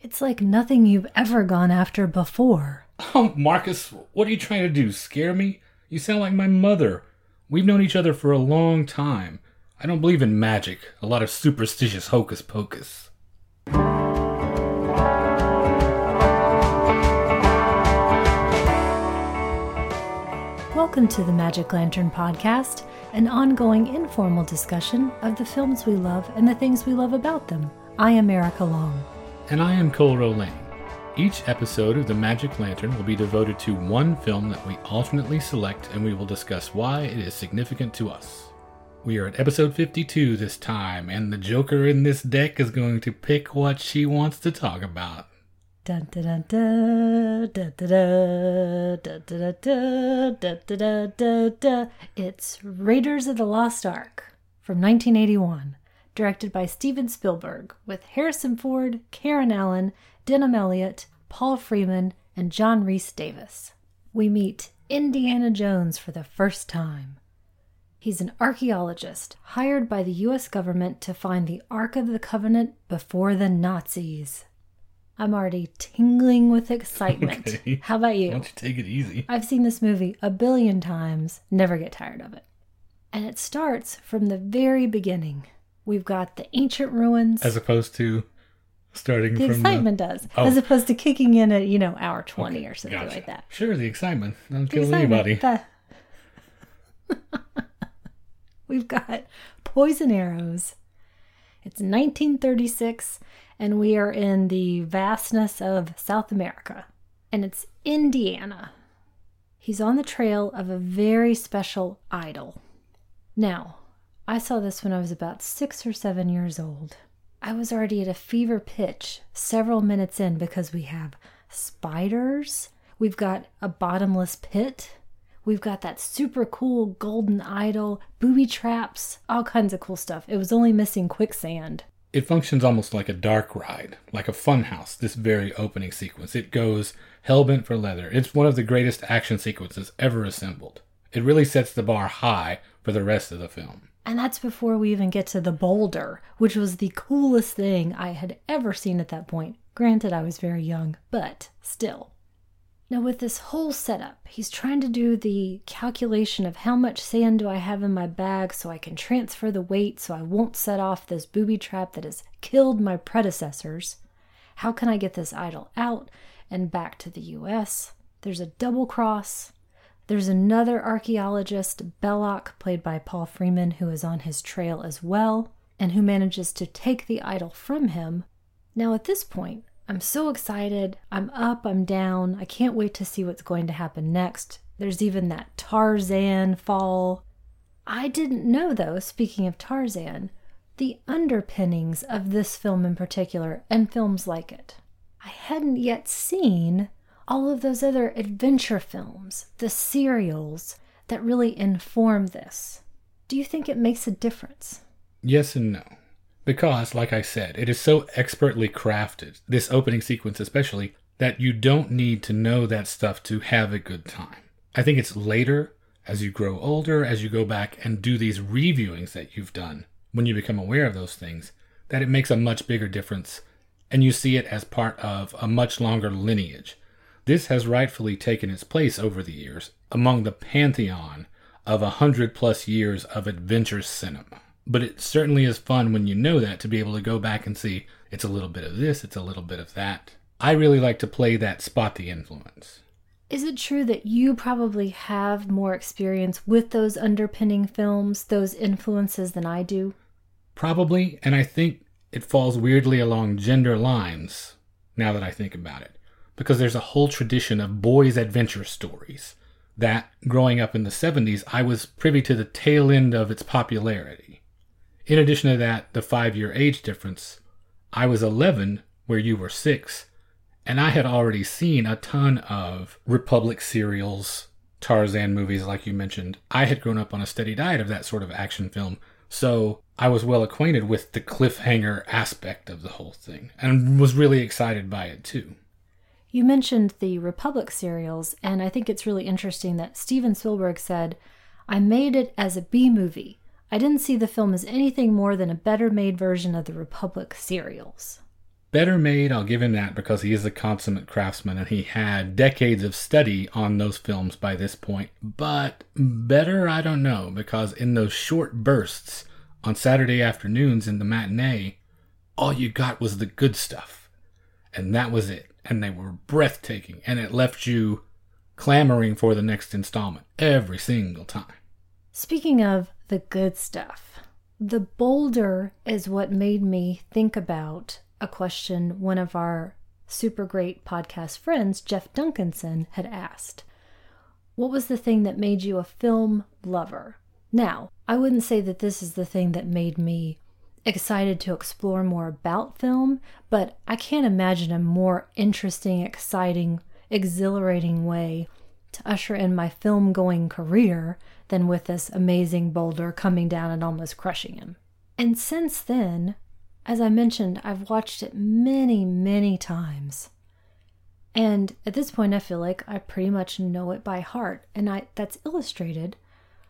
It's like nothing you've ever gone after before. Oh, Marcus, what are you trying to do? Scare me? You sound like my mother. We've known each other for a long time. I don't believe in magic, a lot of superstitious hocus pocus. Welcome to the Magic Lantern Podcast, an ongoing informal discussion of the films we love and the things we love about them. I am Erica Long and I am Cole Lane. Each episode of The Magic Lantern will be devoted to one film that we alternately select, and we will discuss why it is significant to us. We are at episode 52 this time, and the Joker in this deck is going to pick what she wants to talk about. It's Raiders of the Lost Ark from 1981, directed by Steven Spielberg, with Harrison Ford, Karen Allen, Denholm Elliott, Paul Freeman, and John Rhys Davies. We meet Indiana Jones for the first time. He's an archaeologist hired by the U.S. government to find the Ark of the Covenant before the Nazis. I'm already tingling with excitement. Okay. How about Why you? don't you take it easy? I've seen this movie a billion times, never get tired of it. And it starts from the very beginning. We've got the ancient ruins. As opposed to starting the from excitement does, Oh. as opposed to kicking in at, you know, hour 20 Okay, or something gotcha. like that. Sure, the excitement. Don't The kill excitement, anybody. the- We've got poison arrows. It's 1936, and we are in the vastness of South America, and it's Indiana. He's on the trail of a very special idol. Now, I saw this when I was about six or seven years old. I was already at a fever pitch several minutes in because we have spiders, we've got a bottomless pit, we've got that super cool golden idol, booby traps, all kinds of cool stuff. It was only missing quicksand. It functions almost like a dark ride, like a funhouse, this very opening sequence. It goes hellbent for leather. It's one of the greatest action sequences ever assembled. It really sets the bar high for the rest of the film. And that's before we even get to the boulder, which was the coolest thing I had ever seen at that point. Granted, I was very young, but still. Now, with this whole setup, he's trying to do the calculation of how much sand do I have in my bag so I can transfer the weight so I won't set off this booby trap that has killed my predecessors. How can I get this idol out and back to the US? There's a double cross. There's another archaeologist, Belloq, played by Paul Freeman, who is on his trail as well, and who manages to take the idol from him. Now, at this point, I'm so excited. I'm up, I'm down. I can't wait to see what's going to happen next. There's even that Tarzan fall. I didn't know, though, speaking of Tarzan, the underpinnings of this film in particular and films like it. I hadn't yet seen all of those other adventure films, the serials that really inform this. Do you think it makes a difference? Yes and no. Because, like I said, it is so expertly crafted, this opening sequence especially, that you don't need to know that stuff to have a good time. I think it's later, as you grow older, as you go back and do these reviewings that you've done, when you become aware of those things, that it makes a much bigger difference, and you see it as part of a much longer lineage. This has rightfully taken its place over the years among the pantheon of a hundred plus years of adventure cinema. But it certainly is fun when you know that to be able to go back and see it's a little bit of this, it's a little bit of that. I really like to play that spot the influence. Is it true that you probably have more experience with those underpinning films, those influences, than I do? Probably, and I think it falls weirdly along gender lines now that I think about it. Because there's a whole tradition of boys' adventure stories that, growing up in the 70s, I was privy to the tail end of its popularity. In addition to that, the five year age difference, I was 11 where you were six, and I had already seen a ton of Republic serials, Tarzan movies, like you mentioned. I had grown up on a steady diet of that sort of action film, so I was well acquainted with the cliffhanger aspect of the whole thing, and was really excited by it too. You mentioned the Republic serials, and I think it's really interesting that Steven Spielberg said, I made it as a B movie. I didn't see the film as anything more than a better made version of the Republic serials. Better made, I'll give him that because he is a consummate craftsman and he had decades of study on those films by this point. But better, I don't know, because in those short bursts on Saturday afternoons in the matinee, all you got was the good stuff. And that was it. And they were breathtaking. And it left you clamoring for the next installment every single time. Speaking of the good stuff, the boulder is what made me think about a question one of our super great podcast friends, Jeff Duncanson, had asked. What was the thing that made you a film lover? Now, I wouldn't say that this is the thing that made me excited to explore more about film, but I can't imagine a more interesting, exciting, exhilarating way to usher in my film going career than with this amazing boulder coming down and almost crushing him. And since then, as I mentioned, I've watched it many, many times. And at this point I feel like I pretty much know it by heart, and I that's illustrated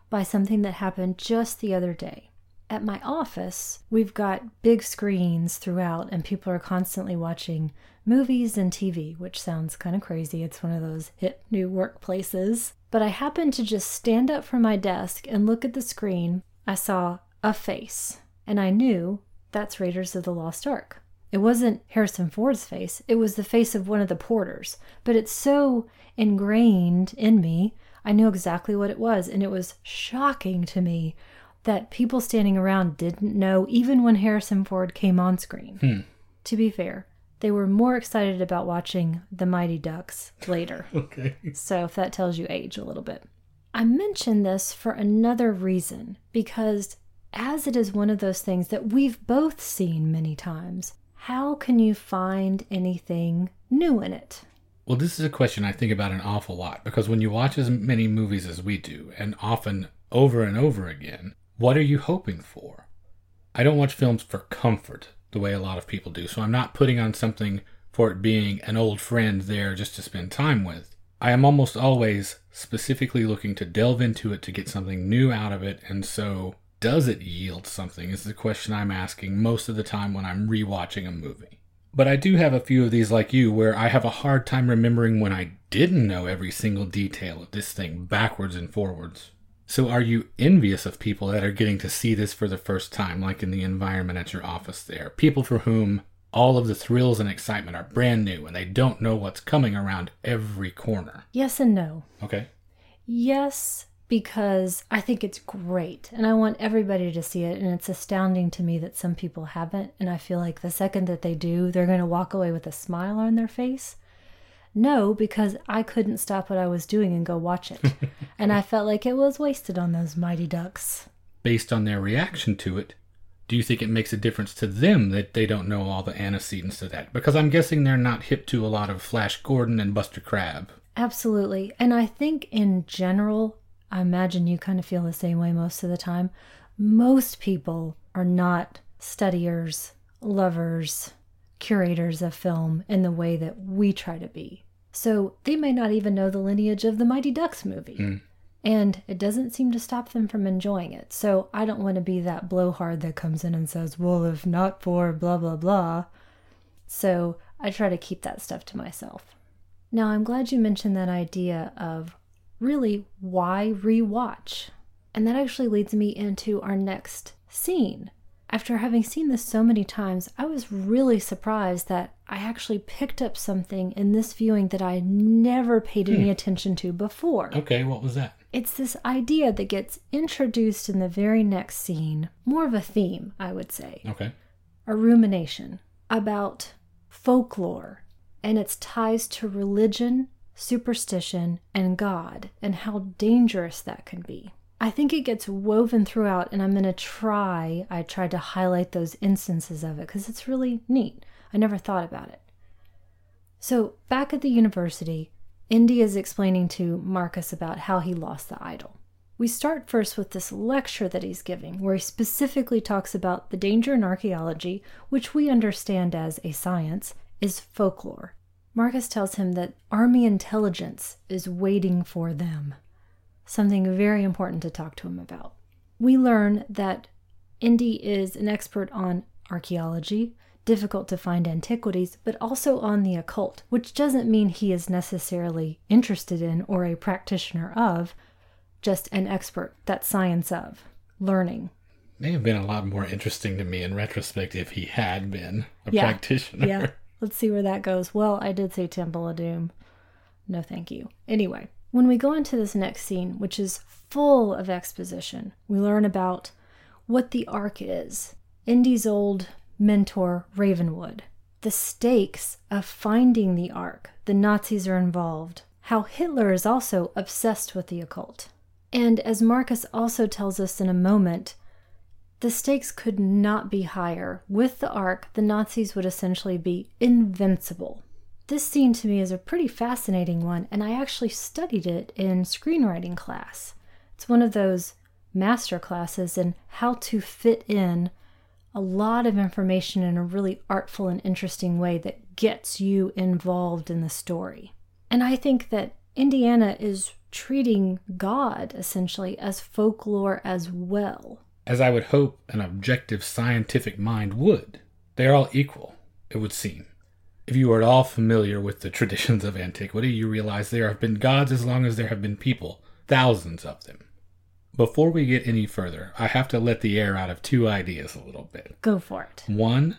by something that happened just the other day. At my office, we've got big screens throughout, and people are constantly watching movies and TV, which sounds kind of crazy. It's one of those hip new workplaces. But I happened to just stand up from my desk and look at the screen. I saw a face, and I knew that's Raiders of the Lost Ark. It wasn't Harrison Ford's face, it was the face of one of the porters. But it's so ingrained in me, I knew exactly what it was, and it was shocking to me that people standing around didn't know even when Harrison Ford came on screen. Hmm. To be fair, they were more excited about watching The Mighty Ducks later. Okay. So, if that tells you age a little bit. I mention this for another reason because, as it is one of those things that we've both seen many times, how can you find anything new in it? Well, this is a question I think about an awful lot because when you watch as many movies as we do, and often over and over again, what are you hoping for? I don't watch films for comfort the way a lot of people do, so I'm not putting on something for it being an old friend there just to spend time with. I am almost always specifically looking to delve into it to get something new out of it, and so does it yield something is the question I'm asking most of the time when I'm rewatching a movie. But I do have a few of these like you where I have a hard time remembering when I didn't know every single detail of this thing backwards and forwards. So are you envious of people that are getting to see this for the first time, like in the environment at your office there? People for whom all of the thrills and excitement are brand new and they don't know what's coming around every corner. Yes and no. Okay. Yes, because I think it's great and I want everybody to see it. And it's astounding to me that some people haven't. And I feel like the second that they do, they're going to walk away with a smile on their face. No, because I couldn't stop what I was doing and go watch it. and I felt like it was wasted on those mighty ducks. Based on their reaction to it, do you think it makes a difference to them that they don't know all the antecedents to that? Because I'm guessing they're not hip to a lot of Flash Gordon and Buster Crabbe. Absolutely. And I think in general, I imagine you kind of feel the same way most of the time. Most people are not studiers, lovers, curators of film in the way that we try to be. So they may not even know the lineage of the Mighty Ducks movie. Mm. And it doesn't seem to stop them from enjoying it. So I don't want to be that blowhard that comes in and says, well, if not for blah, blah, blah. So I try to keep that stuff to myself. Now, I'm glad you mentioned that idea of really why rewatch? And that actually leads me into our next scene. After having seen this so many times, I was really surprised that I actually picked up something in this viewing that I never paid any hmm. attention to before. Okay, what was that? It's this idea that gets introduced in the very next scene, more of a theme, I would say, Okay. a rumination about folklore and its ties to religion, superstition, and God, and how dangerous that can be. I think it gets woven throughout, and I'm going to try, I tried to highlight those instances of it because it's really neat. I never thought about it. So, back at the university, Indy is explaining to Marcus about how he lost the idol. We start first with this lecture that he's giving, where he specifically talks about the danger in archaeology, which we understand as a science, is folklore. Marcus tells him that army intelligence is waiting for them, something very important to talk to him about. We learn that Indy is an expert on archaeology, difficult to find antiquities, but also on the occult, which doesn't mean he is necessarily interested in or a practitioner of, just an expert, that science of learning. May have been a lot more interesting to me in retrospect if he had been a Yeah. practitioner. Yeah. Let's see where that goes. Well, I did say Temple of Doom. No, thank you. Anyway, when we go into this next scene, which is full of exposition, we learn about what the Ark is, Indy's old mentor, Ravenwood, the stakes of finding the Ark, the Nazis are involved, how Hitler is also obsessed with the occult. And as Marcus also tells us in a moment, the stakes could not be higher. With the Ark, the Nazis would essentially be invincible. This scene to me is a pretty fascinating one, and I actually studied it in screenwriting class. It's one of those master classes in how to fit in a lot of information in a really artful and interesting way that gets you involved in the story. And I think that Indiana is treating God essentially as folklore as well. As I would hope an objective scientific mind would. They are all equal, it would seem. If you are at all familiar with the traditions of antiquity, you realize there have been gods as long as there have been people, thousands of them. Before we get any further, I have to let the air out of two ideas a little bit. Go for it. One,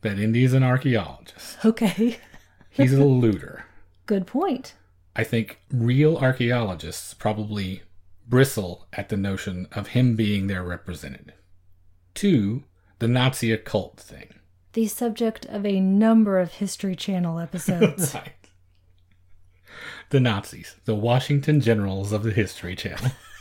that Indy's an archaeologist. Okay. He's a looter. Good point. I think real archaeologists probably bristle at the notion of him being their representative. Two, the Nazi occult thing. The subject of a number of History Channel episodes. Right. The Nazis, the Washington Generals of the History Channel.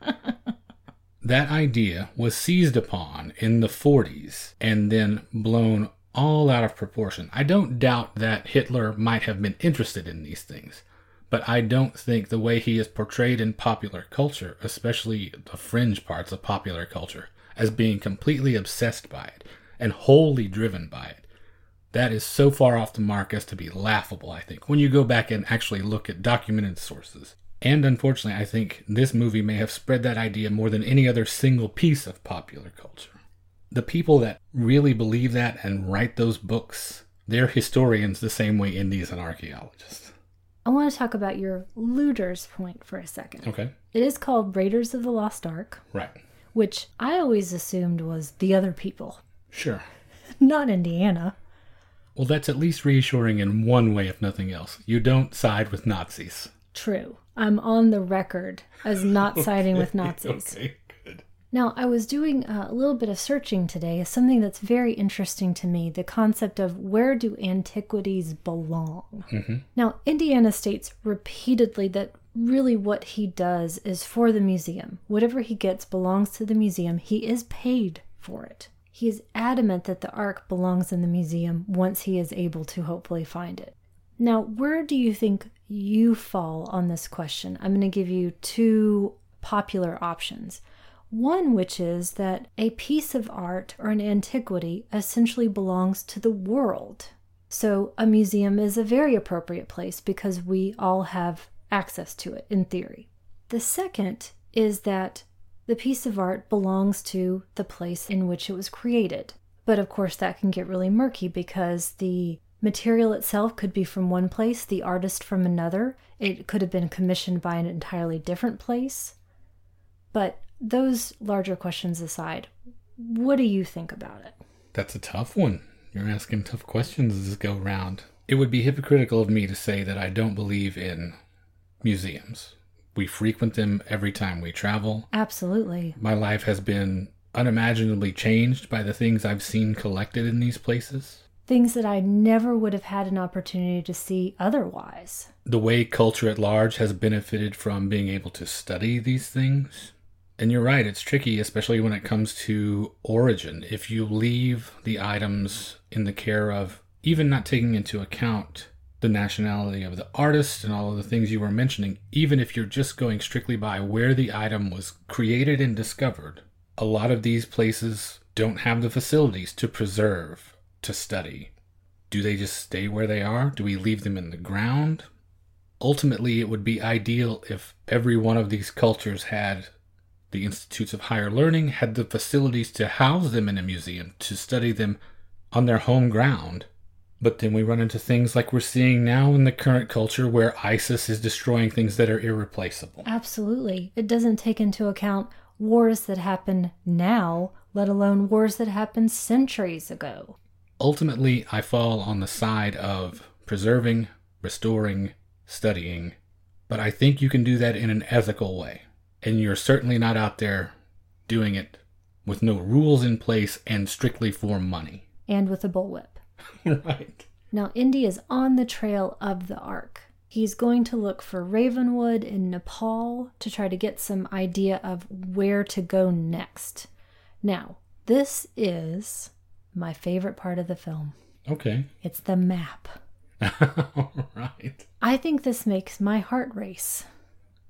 that idea was seized upon in the 40s and then blown all out of proportion. I don't doubt that Hitler might have been interested in these things, but I don't think the way he is portrayed in popular culture, especially the fringe parts of popular culture, as being completely obsessed by it and wholly driven by it, that is so far off the mark as to be laughable, I think, when you go back and actually look at documented sources. And unfortunately, I think this movie may have spread that idea more than any other single piece of popular culture. The people that really believe that and write those books, they're historians the same way Indies and archaeologists. I want to talk about your looters point for a second. Okay. It is called Raiders of the Lost Ark, Right. which I always assumed was the other people, Sure. not Indiana. Well, that's at least reassuring in one way, if nothing else. You don't side with Nazis. True. I'm on the record as not siding with Nazis. Okay, good. Now, I was doing a little bit of searching today, something that's very interesting to me the concept of where do antiquities belong? Mm-hmm. Now, Indiana states repeatedly that really what he does is for the museum. Whatever he gets belongs to the museum. He is paid for it. He is adamant that the Ark belongs in the museum once he is able to hopefully find it. Now, where do you think you fall on this question? I'm going to give you two popular options. One, which is that a piece of art or an antiquity essentially belongs to the world. So, a museum is a very appropriate place because we all have access to it in theory. The second is that the piece of art belongs to the place in which it was created. But of course, that can get really murky because the material itself could be from one place, the artist from another. It could have been commissioned by an entirely different place. But those larger questions aside, what do you think about it? That's a tough one. You're asking tough questions this go round. It would be hypocritical of me to say that I don't believe in museums. We frequent them every time we travel. Absolutely. My life has been unimaginably changed by the things I've seen collected in these places. Things that I never would have had an opportunity to see otherwise. The way culture at large has benefited from being able to study these things. And you're right, it's tricky, especially when it comes to origin. If you leave the items in the care of even not taking into account the nationality of the artist and all of the things you were mentioning, even if you're just going strictly by where the item was created and discovered, a lot of these places don't have the facilities to preserve, to study. Do they just stay where they are? Do we leave them in the ground? Ultimately, it would be ideal if every one of these cultures had the institutes of higher learning, had the facilities to house them in a museum, to study them on their home ground. But then we run into things like we're seeing now in the current culture where ISIS is destroying things that are irreplaceable. Absolutely. It doesn't take into account wars that happen now, let alone wars that happened centuries ago. Ultimately, I fall on the side of preserving, restoring, studying, but I think you can do that in an ethical way. And you're certainly not out there doing it with no rules in place and strictly for money. And with a bullwhip. right. Now, Indy is on the trail of the Ark. He's going to look for Ravenwood in Nepal to try to get some idea of where to go next. Now, this is my favorite part of the film. Okay. It's the map. right. I think this makes my heart race.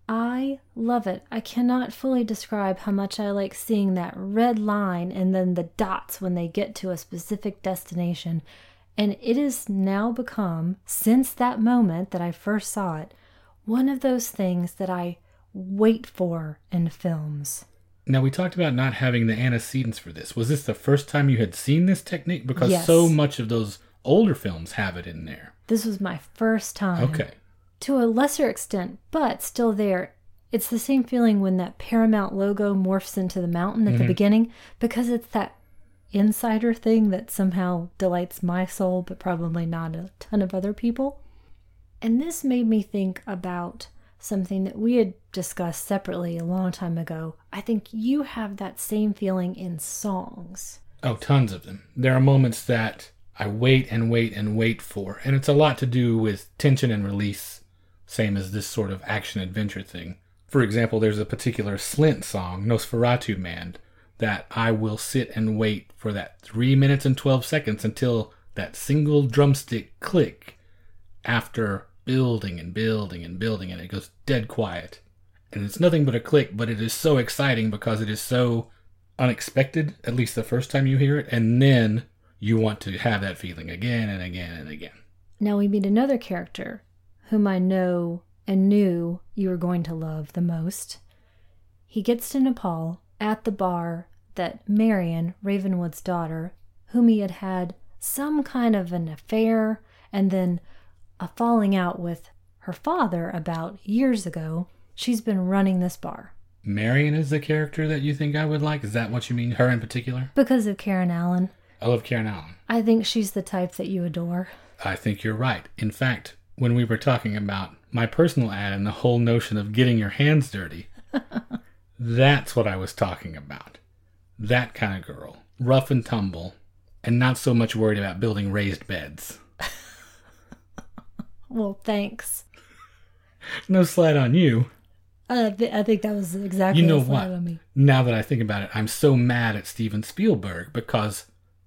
I love it. I cannot fully describe how much I like seeing that red line and then the dots when they get to a specific destination. And it has now become, since that moment that I first saw it, one of those things that I wait for in films. Now, we talked about not having the antecedents for this. Was this the first time you had seen this technique? Because Yes. so much of those older films have it in there. This was my first time. Okay. To a lesser extent, but still there. It's the same feeling when that Paramount logo morphs into the mountain at the mm-hmm. beginning because it's that insider thing that somehow delights my soul, but probably not a ton of other people. And this made me think about something that we had discussed separately a long time ago. I think you have that same feeling in songs. Oh, tons of them. There are moments that I wait and wait and wait for, and it's a lot to do with tension and release, same as this sort of action adventure thing. For example, there's a particular Slint song, Nosferatu Man, that I will sit and wait for that 3 minutes and 12 seconds until that single drumstick click after building and building and building, and it goes dead quiet. And it's nothing but a click, but it is so exciting because it is so unexpected, at least the first time you hear it, and then you want to have that feeling again and again and again. Now we meet another character whom I know and knew you were going to love the most. He gets to Nepal at the bar that Marion, Ravenwood's daughter, whom he had had some kind of an affair and then a falling out with her father about years ago, she's been running this bar. Marion is the character that you think I would like? Is that what you mean? Her in particular? Because of Karen Allen. I love Karen Allen. I think she's the type that you adore. I think you're right. In fact, when we were talking about my personal ad and the whole notion of getting your hands dirty, that's what I was talking about. That kind of girl. Rough and tumble, and not so much worried about building raised beds. Well, thanks. No slight on you. Uh, th- I think that was exactly You know what? Now that I think about it, I'm so mad at Steven Spielberg because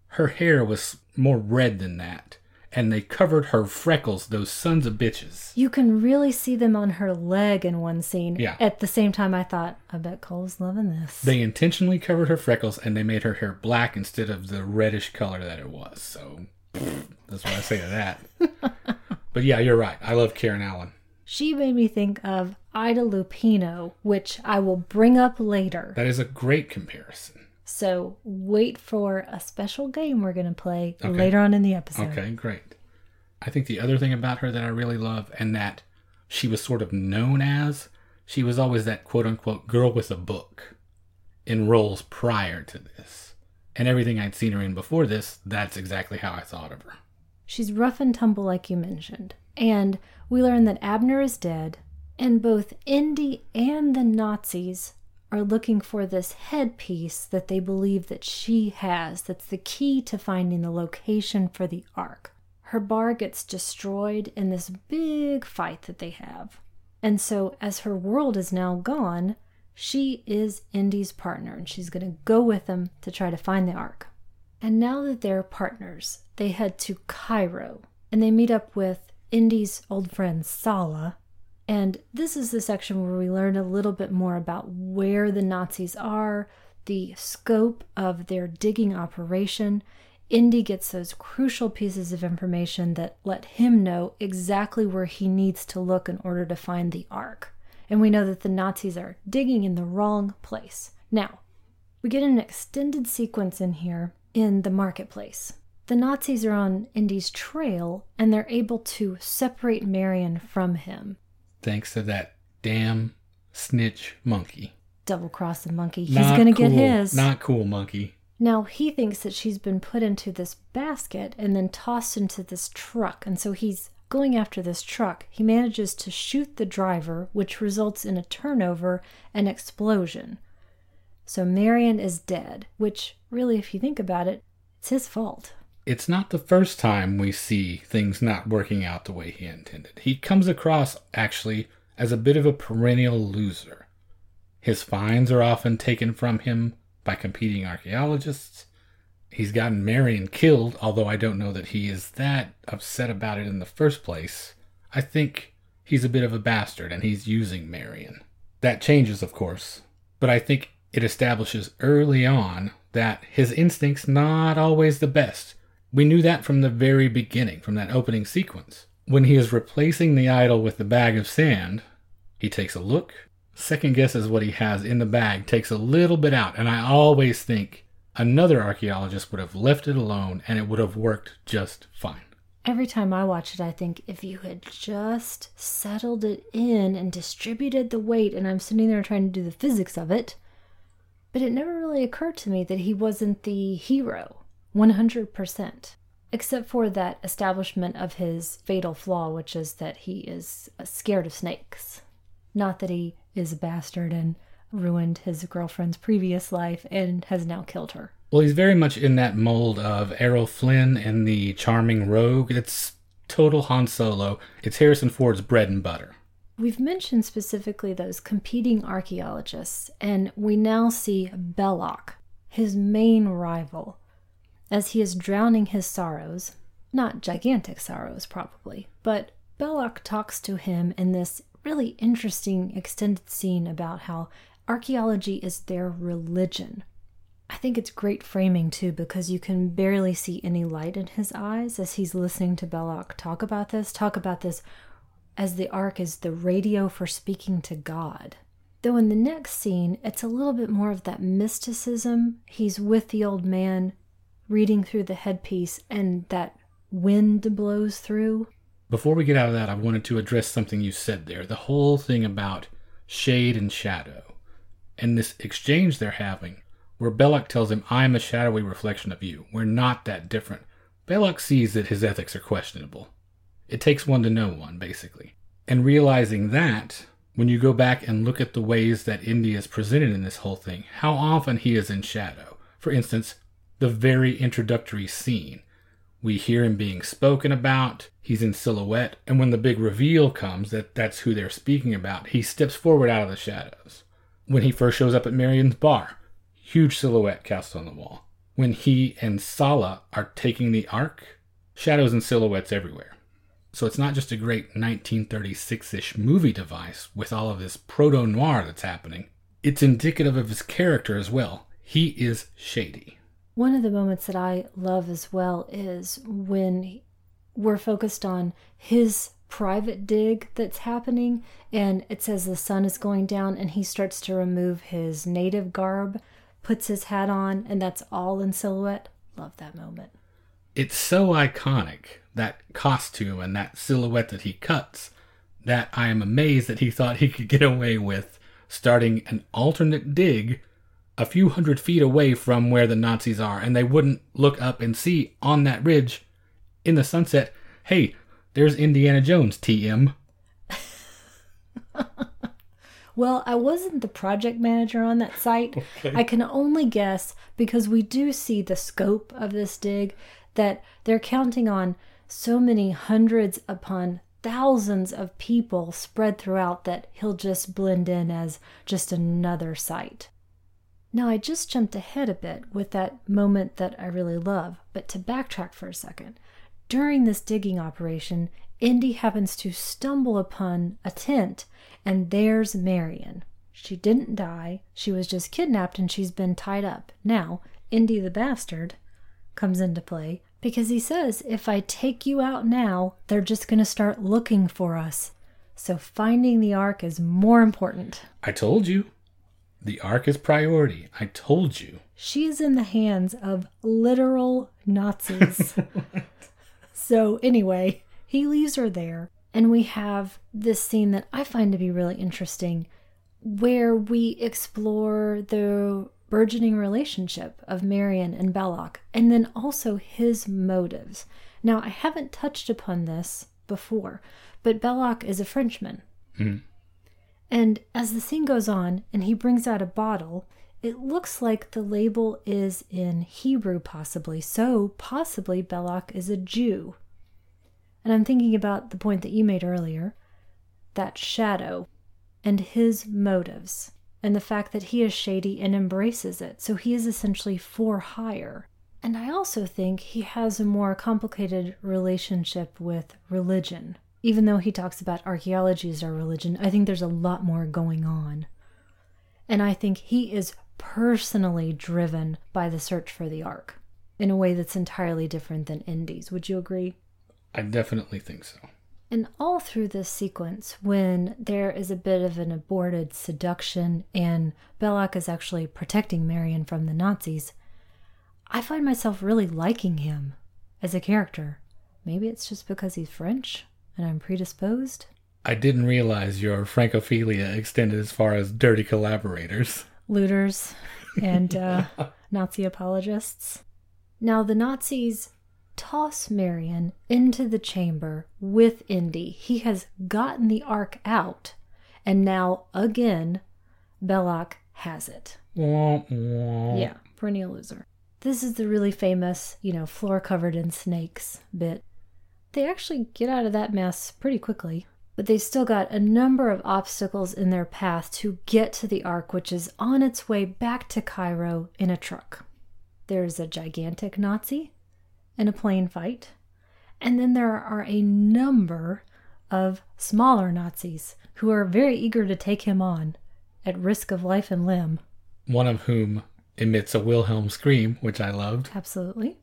her hair was more red than that. And they covered her freckles, those sons of bitches. You can really see them on her leg in one scene. Yeah. At the same time, I thought, I bet Cole's loving this. They intentionally covered her freckles and they made her hair black instead of the reddish color that it was. So pfft, that's what I say to that. but yeah, you're right. I love Karen Allen. she made me think of Ida Lupino, which I will bring up later. That is a great comparison. So wait for a special game we're going to play Okay. later on in the episode. Okay, great. I think the other thing about her that I really love and that she was sort of known as, she was always that quote unquote girl with a book in roles prior to this. And everything I'd seen her in before this, that's exactly how I thought of her. She's rough and tumble, like you mentioned. And we learn that Abner is dead, and both Indy and the Nazis are looking for this headpiece that they believe that she has that's the key to finding the location for the ark. Her bar gets destroyed in this big fight that they have. And so, as her world is now gone, she is Indy's partner, and she's going to go with them to try to find the ark. And now that they're partners, they head to Cairo and they meet up with Indy's old friend Sallah. And this is the section where we learn a little bit more about where the Nazis are, the scope of their digging operation. Indy gets those crucial pieces of information that let him know exactly where he needs to look in order to find the Ark. And we know that the Nazis are digging in the wrong place. Now, we get an extended sequence in here in the marketplace. The Nazis are on Indy's trail and they're able to separate Marion from him. Thanks to that damn snitch monkey. Double cross the monkey. He's Not going to get his. Not cool, monkey. Now he thinks that she's been put into this basket and then tossed into this truck. And so he's going after this truck. He manages to shoot the driver, which results in a turnover and explosion. So Marion is dead, which really, if you think about it, it's his fault. It's not the first time we see things not working out the way he intended. He comes across, actually, as a bit of a perennial loser. His finds are often taken from him by competing archaeologists. He's gotten Marion killed, although I don't know that he is that upset about it in the first place. I think he's a bit of a bastard and he's using Marion. That changes, of course, but I think it establishes early on that his instinct's not always the best. We knew that from the very beginning, from that opening sequence. When he is replacing the idol with the bag of sand, he takes a look, second guesses what he has in the bag, takes a little bit out, and I always think another archaeologist would have left it alone and it would have worked just fine. Every time I watch it, I think if you had just settled it in and distributed the weight, and I'm sitting there trying to do the physics of it, but it never really occurred to me that he wasn't the hero 100%, except for that establishment of his fatal flaw, which is that he is scared of snakes. Not that he is a bastard and ruined his girlfriend's previous life and has now killed her. Well, he's very much in that mold of Errol Flynn and the charming rogue. It's total Han Solo. It's Harrison Ford's bread and butter. We've mentioned specifically those competing archaeologists, and we now see Belloq, his main rival, as he is drowning his sorrows. Not gigantic sorrows, probably, but Belloq talks to him in this really interesting extended scene about how archaeology is their religion. I think it's great framing too because you can barely see any light in his eyes as he's listening to Belloq talk about this, talk about this as the ark is the radio for speaking to God. Though in the next scene, it's a little bit more of that mysticism. He's with the old man reading through the headpiece, and that wind blows through. Before we get out of that, I wanted to address something you said there the whole thing about shade and shadow, and this exchange they're having, where Belloq tells him, I am a shadowy reflection of you. We're not that different. Belloq sees that his ethics are questionable. It takes one to know one, basically. And realizing that, when you go back and look at the ways that Indy is presented in this whole thing, how often he is in shadow. For instance, the very introductory scene. We hear him being spoken about, he's in silhouette, and when the big reveal comes that that's who they're speaking about, he steps forward out of the shadows. When he first shows up at Marion's bar, huge silhouette cast on the wall. When he and Sallah are taking the ark, shadows and silhouettes everywhere. So it's not just a great 1936 ish movie device with all of this proto noir that's happening, it's indicative of his character as well. He is shady. One of the moments that I love as well is when we're focused on his private dig that's happening, and it says the sun is going down, and he starts to remove his native garb, puts his hat on, and that's all in silhouette. Love that moment. It's so iconic, that costume and that silhouette that he cuts, that I am amazed that he thought he could get away with starting an alternate dig a few hundred feet away from where the Nazis are, and they wouldn't look up and see on that ridge in the sunset, hey, there's Indiana Jones, TM. Well, I wasn't the project manager on that site. I can only guess because we do see the scope of this dig that they're counting on so many hundreds upon thousands of people spread throughout that he'll just blend in as just another site. Now, I just jumped ahead a bit with that moment that I really love, but to backtrack for a second. During this digging operation, Indy happens to stumble upon a tent, and there's Marion. She didn't die, she was just kidnapped and she's been tied up. Now, Indy the bastard comes into play because he says, If I take you out now, they're just going to start looking for us. So finding the ark is more important. I told you. The ark is priority. I told you. she is in the hands of literal Nazis. so, anyway, he leaves her there, and we have this scene that I find to be really interesting where we explore the burgeoning relationship of Marion and Belloq, and then also his motives. Now, I haven't touched upon this before, but Belloq is a Frenchman. Mhm. And as the scene goes on and he brings out a bottle, it looks like the label is in Hebrew, possibly. So, possibly Belloq is a Jew. And I'm thinking about the point that you made earlier that shadow and his motives, and the fact that he is shady and embraces it. So, he is essentially for hire. And I also think he has a more complicated relationship with religion. Even though he talks about archaeology as our religion, I think there's a lot more going on. And I think he is personally driven by the search for the Ark in a way that's entirely different than Indy's. Would you agree? I definitely think so. And all through this sequence, when there is a bit of an aborted seduction and Belloq is actually protecting Marion from the Nazis, I find myself really liking him as a character. Maybe it's just because he's French and I'm predisposed. I didn't realize your francophilia extended as far as dirty collaborators. Looters and uh, Nazi apologists. Now, the Nazis toss Marion into the chamber with Indy. He has gotten the ark out, and now again, Belloq has it. Yeah, perennial loser. This is the really famous, you know, floor covered in snakes bit. They actually get out of that mess pretty quickly, but they've still got a number of obstacles in their path to get to the Ark, which is on its way back to Cairo in a truck. There's a gigantic Nazi and a plane fight, and then there are a number of smaller Nazis who are very eager to take him on at risk of life and limb. One of whom emits a Wilhelm scream, which I loved. Absolutely.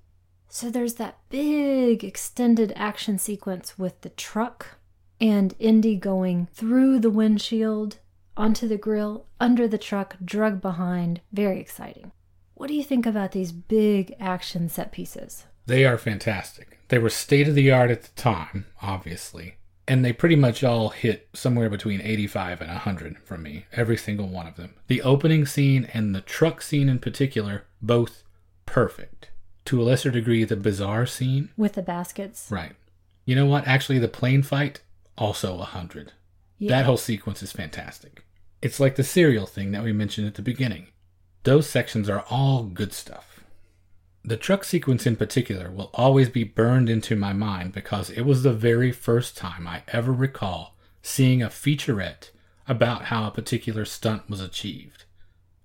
So there's that big extended action sequence with the truck and Indy going through the windshield, onto the grill, under the truck, drug behind. Very exciting. What do you think about these big action set pieces? They are fantastic. They were state of the art at the time, obviously. And they pretty much all hit somewhere between 85 and 100 from me, every single one of them. The opening scene and the truck scene in particular, both perfect. To a lesser degree, the bazaar scene, With the baskets. right. You know what? Actually, the plane fight, also 100. Yeah. That whole sequence is fantastic. It's like the serial thing that we mentioned at the beginning. Those sections are all good stuff. The truck sequence in particular will always be burned into my mind because it was the very first time I ever recall seeing a featurette about how a particular stunt was achieved.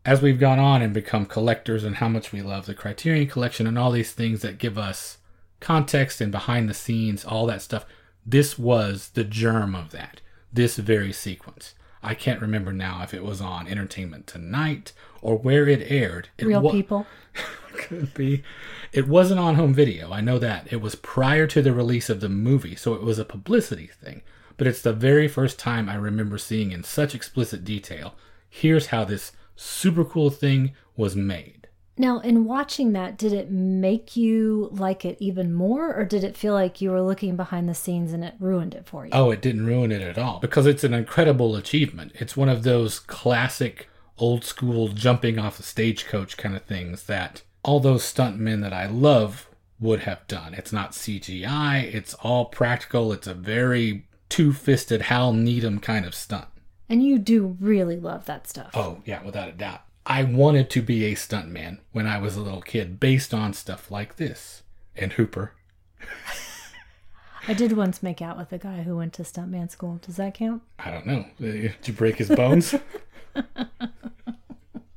As we've gone on and become collectors and how much we love the Criterion Collection and all these things that give us context and behind the scenes, all that stuff, this was the germ of that. This very sequence. I can't remember now if it was on Entertainment Tonight or where it aired. It Real wa- people. could be. It wasn't on home video. I know that. It was prior to the release of the movie, so it was a publicity thing. But it's the very first time I remember seeing in such explicit detail here's how this super cool thing was made. Now, in watching that, did it make you like it even more, or did it feel like you were looking behind the scenes and it ruined it for you? Oh, it didn't ruin it at all because it's an incredible achievement. It's one of those classic old school jumping off the stagecoach kind of things that all those stuntmen that I love would have done. It's not CGI, it's all practical. It's a very two fisted Hal Needham kind of stunt. And you do really love that stuff. Oh, yeah, without a doubt. I wanted to be a stuntman when I was a little kid based on stuff like this. And Hooper. I did once make out with a guy who went to stuntman school. Does that count? I don't know. Uh, did you break his bones?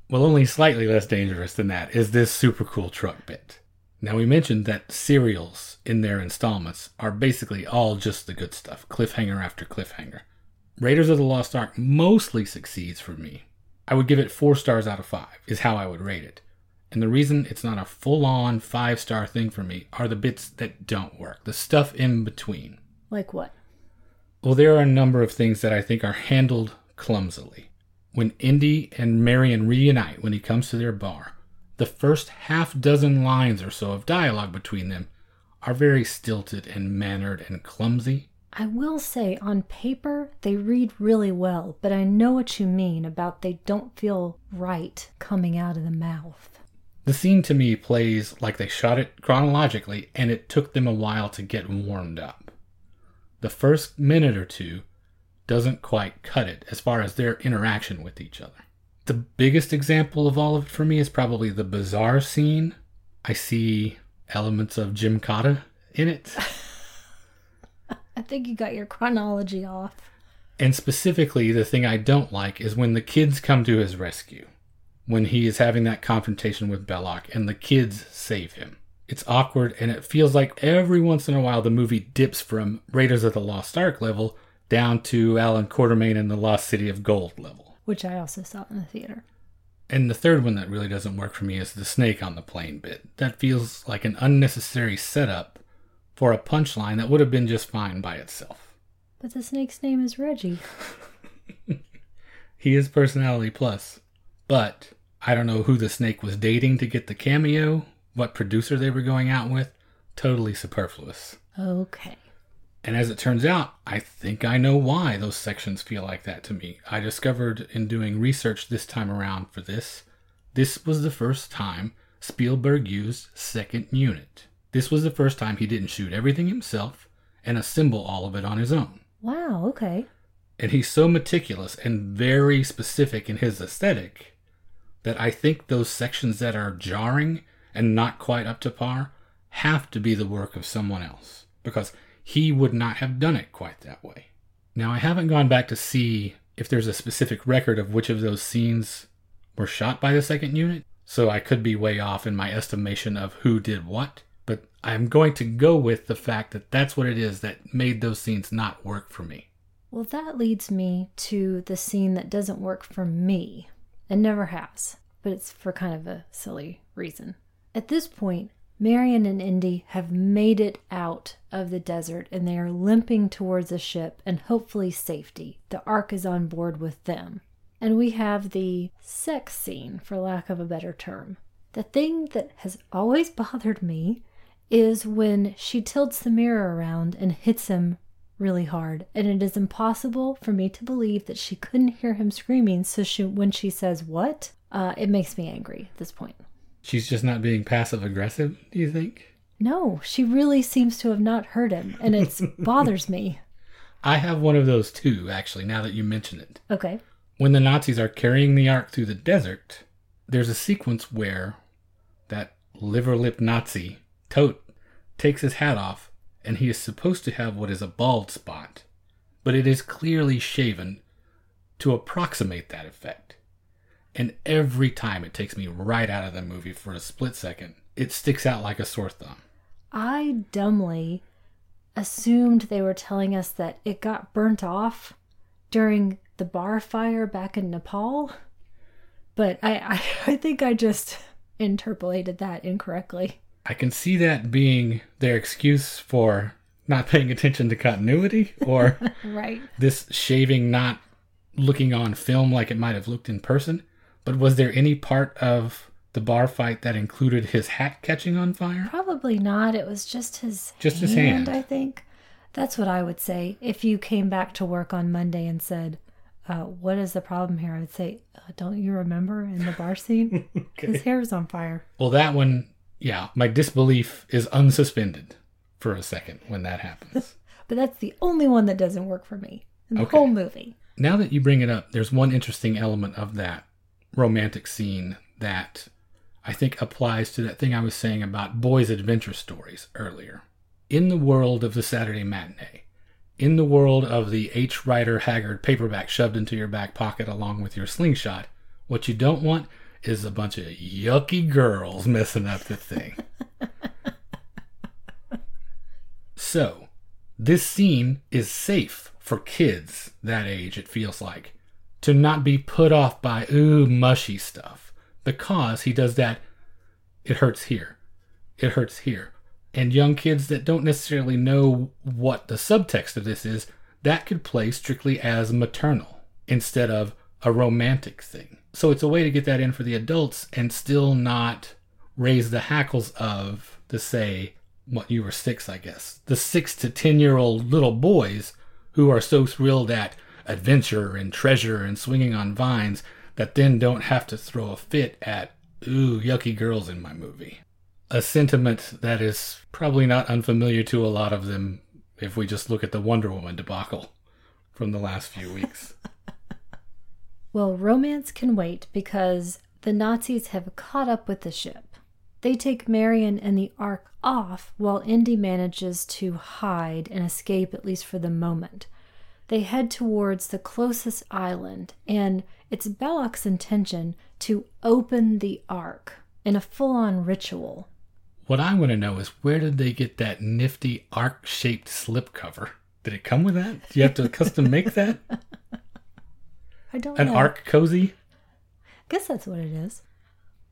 well, only slightly less dangerous than that is this super cool truck bit. Now, we mentioned that serials in their installments are basically all just the good stuff, cliffhanger after cliffhanger. Raiders of the Lost Ark mostly succeeds for me. I would give it four stars out of five, is how I would rate it. And the reason it's not a full on five star thing for me are the bits that don't work, the stuff in between. Like what? Well, there are a number of things that I think are handled clumsily. When Indy and Marion reunite when he comes to their bar, the first half dozen lines or so of dialogue between them are very stilted and mannered and clumsy. I will say, on paper, they read really well, but I know what you mean about they don't feel right coming out of the mouth. The scene to me plays like they shot it chronologically and it took them a while to get warmed up. The first minute or two doesn't quite cut it as far as their interaction with each other. The biggest example of all of it for me is probably the bazaar scene. I see elements of Jim Cotta in it. I think you got your chronology off. And specifically, the thing I don't like is when the kids come to his rescue. When he is having that confrontation with Belloq and the kids save him. It's awkward and it feels like every once in a while the movie dips from Raiders of the Lost Ark level down to Allan Quatermain and the Lost City of Gold level. Which I also saw in the theater. And the third one that really doesn't work for me is the snake on the plane bit. That feels like an unnecessary setup for a punchline that would have been just fine by itself. But the snake's name is Reggie. he is personality plus. But I don't know who the snake was dating to get the cameo, what producer they were going out with. Totally superfluous. Okay. And as it turns out, I think I know why those sections feel like that to me. I discovered in doing research this time around for this, this was the first time Spielberg used second unit. This was the first time he didn't shoot everything himself and assemble all of it on his own. Wow, okay. And he's so meticulous and very specific in his aesthetic that I think those sections that are jarring and not quite up to par have to be the work of someone else. Because he would not have done it quite that way. Now, I haven't gone back to see if there's a specific record of which of those scenes were shot by the second unit, so I could be way off in my estimation of who did what, I'm going to go with the fact that that's what it is that made those scenes not work for me. Well, that leads me to the scene that doesn't work for me, and never has, but it's for kind of a silly reason. At this point, Marion and Indy have made it out of the desert and they are limping towards a ship and hopefully safety. The Ark is on board with them. And we have the sex scene, for lack of a better term. The thing that has always bothered me is when she tilts the mirror around and hits him really hard. And it is impossible for me to believe that she couldn't hear him screaming. So she, when she says, What? Uh, it makes me angry at this point. She's just not being passive aggressive, do you think? No, she really seems to have not heard him, and it bothers me. I have one of those too, actually, now that you mention it. Okay. When the Nazis are carrying the Ark through the desert, there's a sequence where that liver lipped Nazi, Toht, takes his hat off, and he is supposed to have what is a bald spot, but it is clearly shaven to approximate that effect. And every time it takes me right out of the movie for a split second. It sticks out like a sore thumb. I dumbly assumed they were telling us that it got burnt off during the bar fire back in Nepal. But I, I, I think I just interpolated that incorrectly. I can see that being their excuse for not paying attention to continuity or right. this shaving not looking on film like it might have looked in person. But was there any part of the bar fight that included his hat catching on fire? Probably not. It was just his just hand, his hand. I think. That's what I would say. If you came back to work on Monday and said, uh, "What is the problem here?" I would say, uh, "Don't you remember in the bar scene? okay. His hair is on fire." Well, that one, yeah, my disbelief is unsuspended for a second when that happens. but that's the only one that doesn't work for me in the okay. whole movie. Now that you bring it up, there's one interesting element of that romantic scene that I think applies to that thing I was saying about boys' adventure stories earlier. In the world of the Saturday matinee, in the world of the H. Rider Haggard paperback shoved into your back pocket along with your slingshot, what you don't want is a bunch of yucky girls messing up the thing. so, this scene is safe for kids that age, it feels like to not be put off by ooh mushy stuff. Because he does that it hurts here. It hurts here. And young kids that don't necessarily know what the subtext of this is that could play strictly as maternal instead of a romantic thing so it's a way to get that in for the adults and still not raise the hackles of to say, what you were six, I guess, the six to ten year old little boys who are so thrilled at adventure and treasure and swinging on vines that then don't have to throw a fit at, ooh, yucky girls in my movie. A sentiment that is probably not unfamiliar to a lot of them if we just look at the Wonder Woman debacle from the last few weeks. Well, romance can wait because the Nazis have caught up with the ship. They take Marion and the Ark off while Indy manages to hide and escape, at least for the moment. They head towards the closest island, and it's Belloq's intention to open the Ark in a full on ritual. What I want to know is where did they get that nifty arc shaped slipcover? Did it come with that? Do you have to custom make that? I don't An know. ark cozy? I guess that's what it is.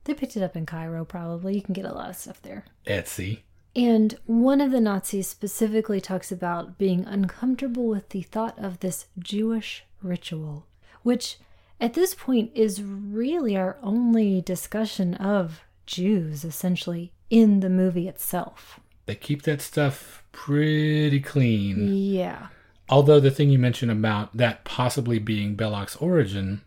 They picked it up in Cairo, probably. You can get a lot of stuff there. Etsy. And one of the Nazis specifically talks about being uncomfortable with the thought of this Jewish ritual, which at this point is really our only discussion of Jews, essentially, in the movie itself. They keep that stuff pretty clean. Yeah. Although the thing you mentioned about that possibly being Belloq's origin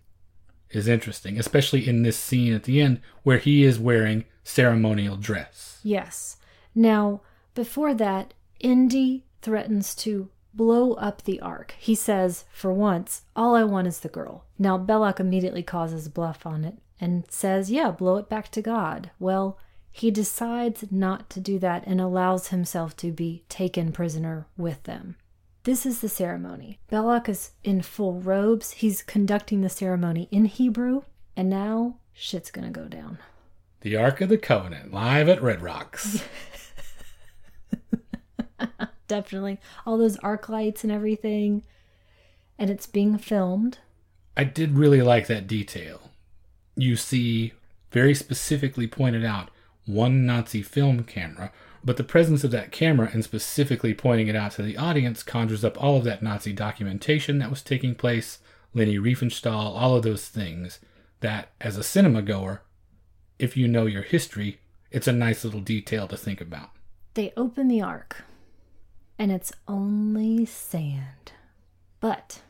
is interesting, especially in this scene at the end where he is wearing ceremonial dress. Yes. Now, before that, Indy threatens to blow up the ark. He says, for once, all I want is the girl. Now, Belloc immediately causes bluff on it and says, yeah, blow it back to God. Well, he decides not to do that and allows himself to be taken prisoner with them. This is the ceremony. Belloq is in full robes. He's conducting the ceremony in Hebrew, and now shit's gonna go down. The Ark of the Covenant, live at Red Rocks. definitely all those arc lights and everything and it's being filmed I did really like that detail. You see, very specifically pointed out, one Nazi film camera, but the presence of that camera and specifically pointing it out to the audience conjures up all of that Nazi documentation that was taking place, Leni Riefenstahl, all of those things that, as a cinema goer, if you know your history, it's a nice little detail to think about. they open the ark and it's only sand. But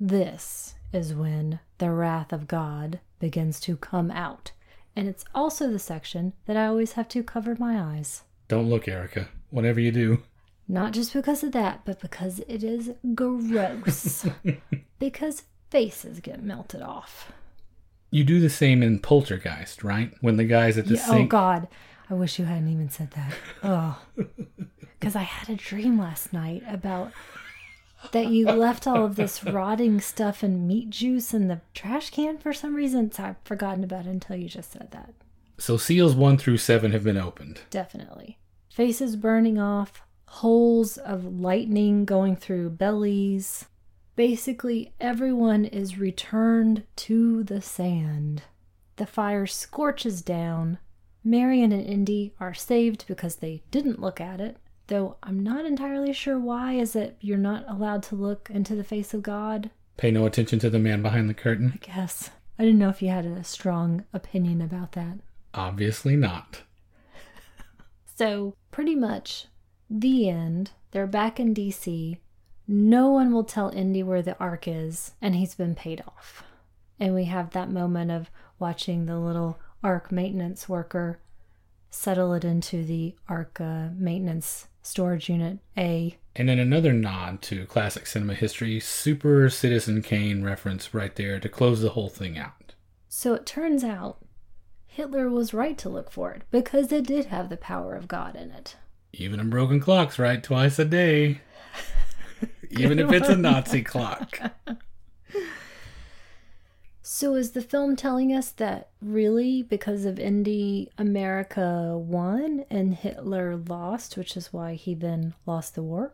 this is when the wrath of god begins to come out. And it's also the section that i always have to cover my eyes Don't look, Erica. Whatever you do, not just because of that but because it is gross because faces get melted off you do the same in Poltergeist, right? When the guy's at the Yeah, oh. God, I wish you hadn't even said that. Oh, because I had a dream last night about that you left all of this rotting stuff and meat juice in the trash can for some reason. So I've forgotten about it until you just said that. So seals one through seven have been opened. Definitely, faces burning off, holes of lightning going through bellies. Basically, everyone is returned to the sand. The fire scorches down. Marion and Indy are saved because they didn't look at it, though I'm not entirely sure why. Is it you're not allowed to look into the face of God? Pay no attention to the man behind the curtain. I guess. I didn't know if you had a strong opinion about that. Obviously not. So, pretty much the end. They're back in DC. No one will tell Indy where the ark is, and he's been paid off. And we have that moment of watching the little arc maintenance worker settle it into the arc uh, maintenance storage unit A. And then another nod to classic cinema history, super Citizen Kane reference right there to close the whole thing out. So it turns out Hitler was right to look for it because it did have the power of God in it. Even a broken clock's right twice a day. Even if it's a Nazi clock. So is the film telling us that really because of Indy America won and Hitler lost, which is why he then lost the war?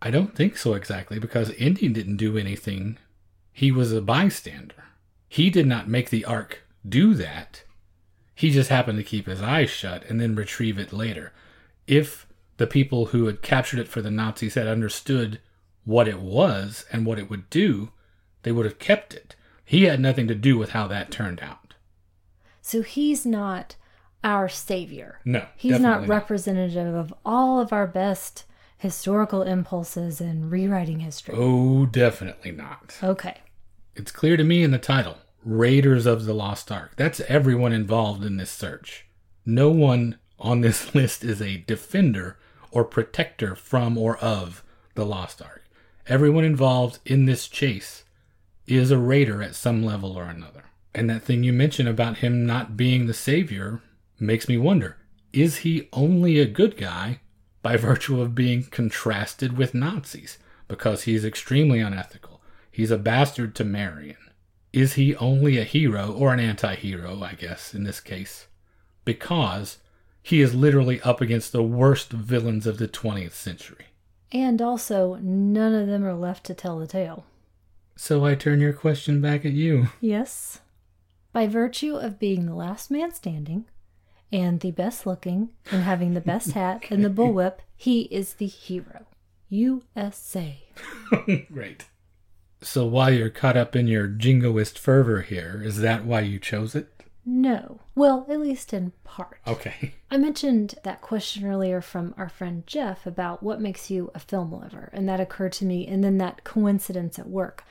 I don't think so exactly because Indy didn't do anything. He was a bystander. He did not make the ark do that. He just happened to keep his eyes shut and then retrieve it later. If the people who had captured it for the Nazis had understood what it was and what it would do, they would have kept it. He had nothing to do with how that turned out. So he's not our savior. No, He's not representative of all of our best historical impulses in rewriting history. Oh, definitely not. Okay. It's clear to me in the title Raiders of the Lost Ark. That's everyone involved in this search. No one on this list is a defender or protector from or of the Lost Ark. Everyone involved in this chase is a raider at some level or another. And that thing you mentioned about him not being the savior makes me wonder is he only a good guy by virtue of being contrasted with Nazis? Because he's extremely unethical. He's a bastard to Marion. Is he only a hero, or an anti hero, I guess, in this case? Because he is literally up against the worst villains of the 20th century. And also, none of them are left to tell the tale. So I turn your question back at you. Yes. By virtue of being the last man standing and the best looking and having the best hat and the bullwhip, he is the hero. USA. Great. So while you're caught up in your jingoist fervor here, is that why you chose it? No. Well, at least in part. Okay. I mentioned that question earlier from our friend Jeff about what makes you a film lover, and that occurred to me, and then that coincidence at work.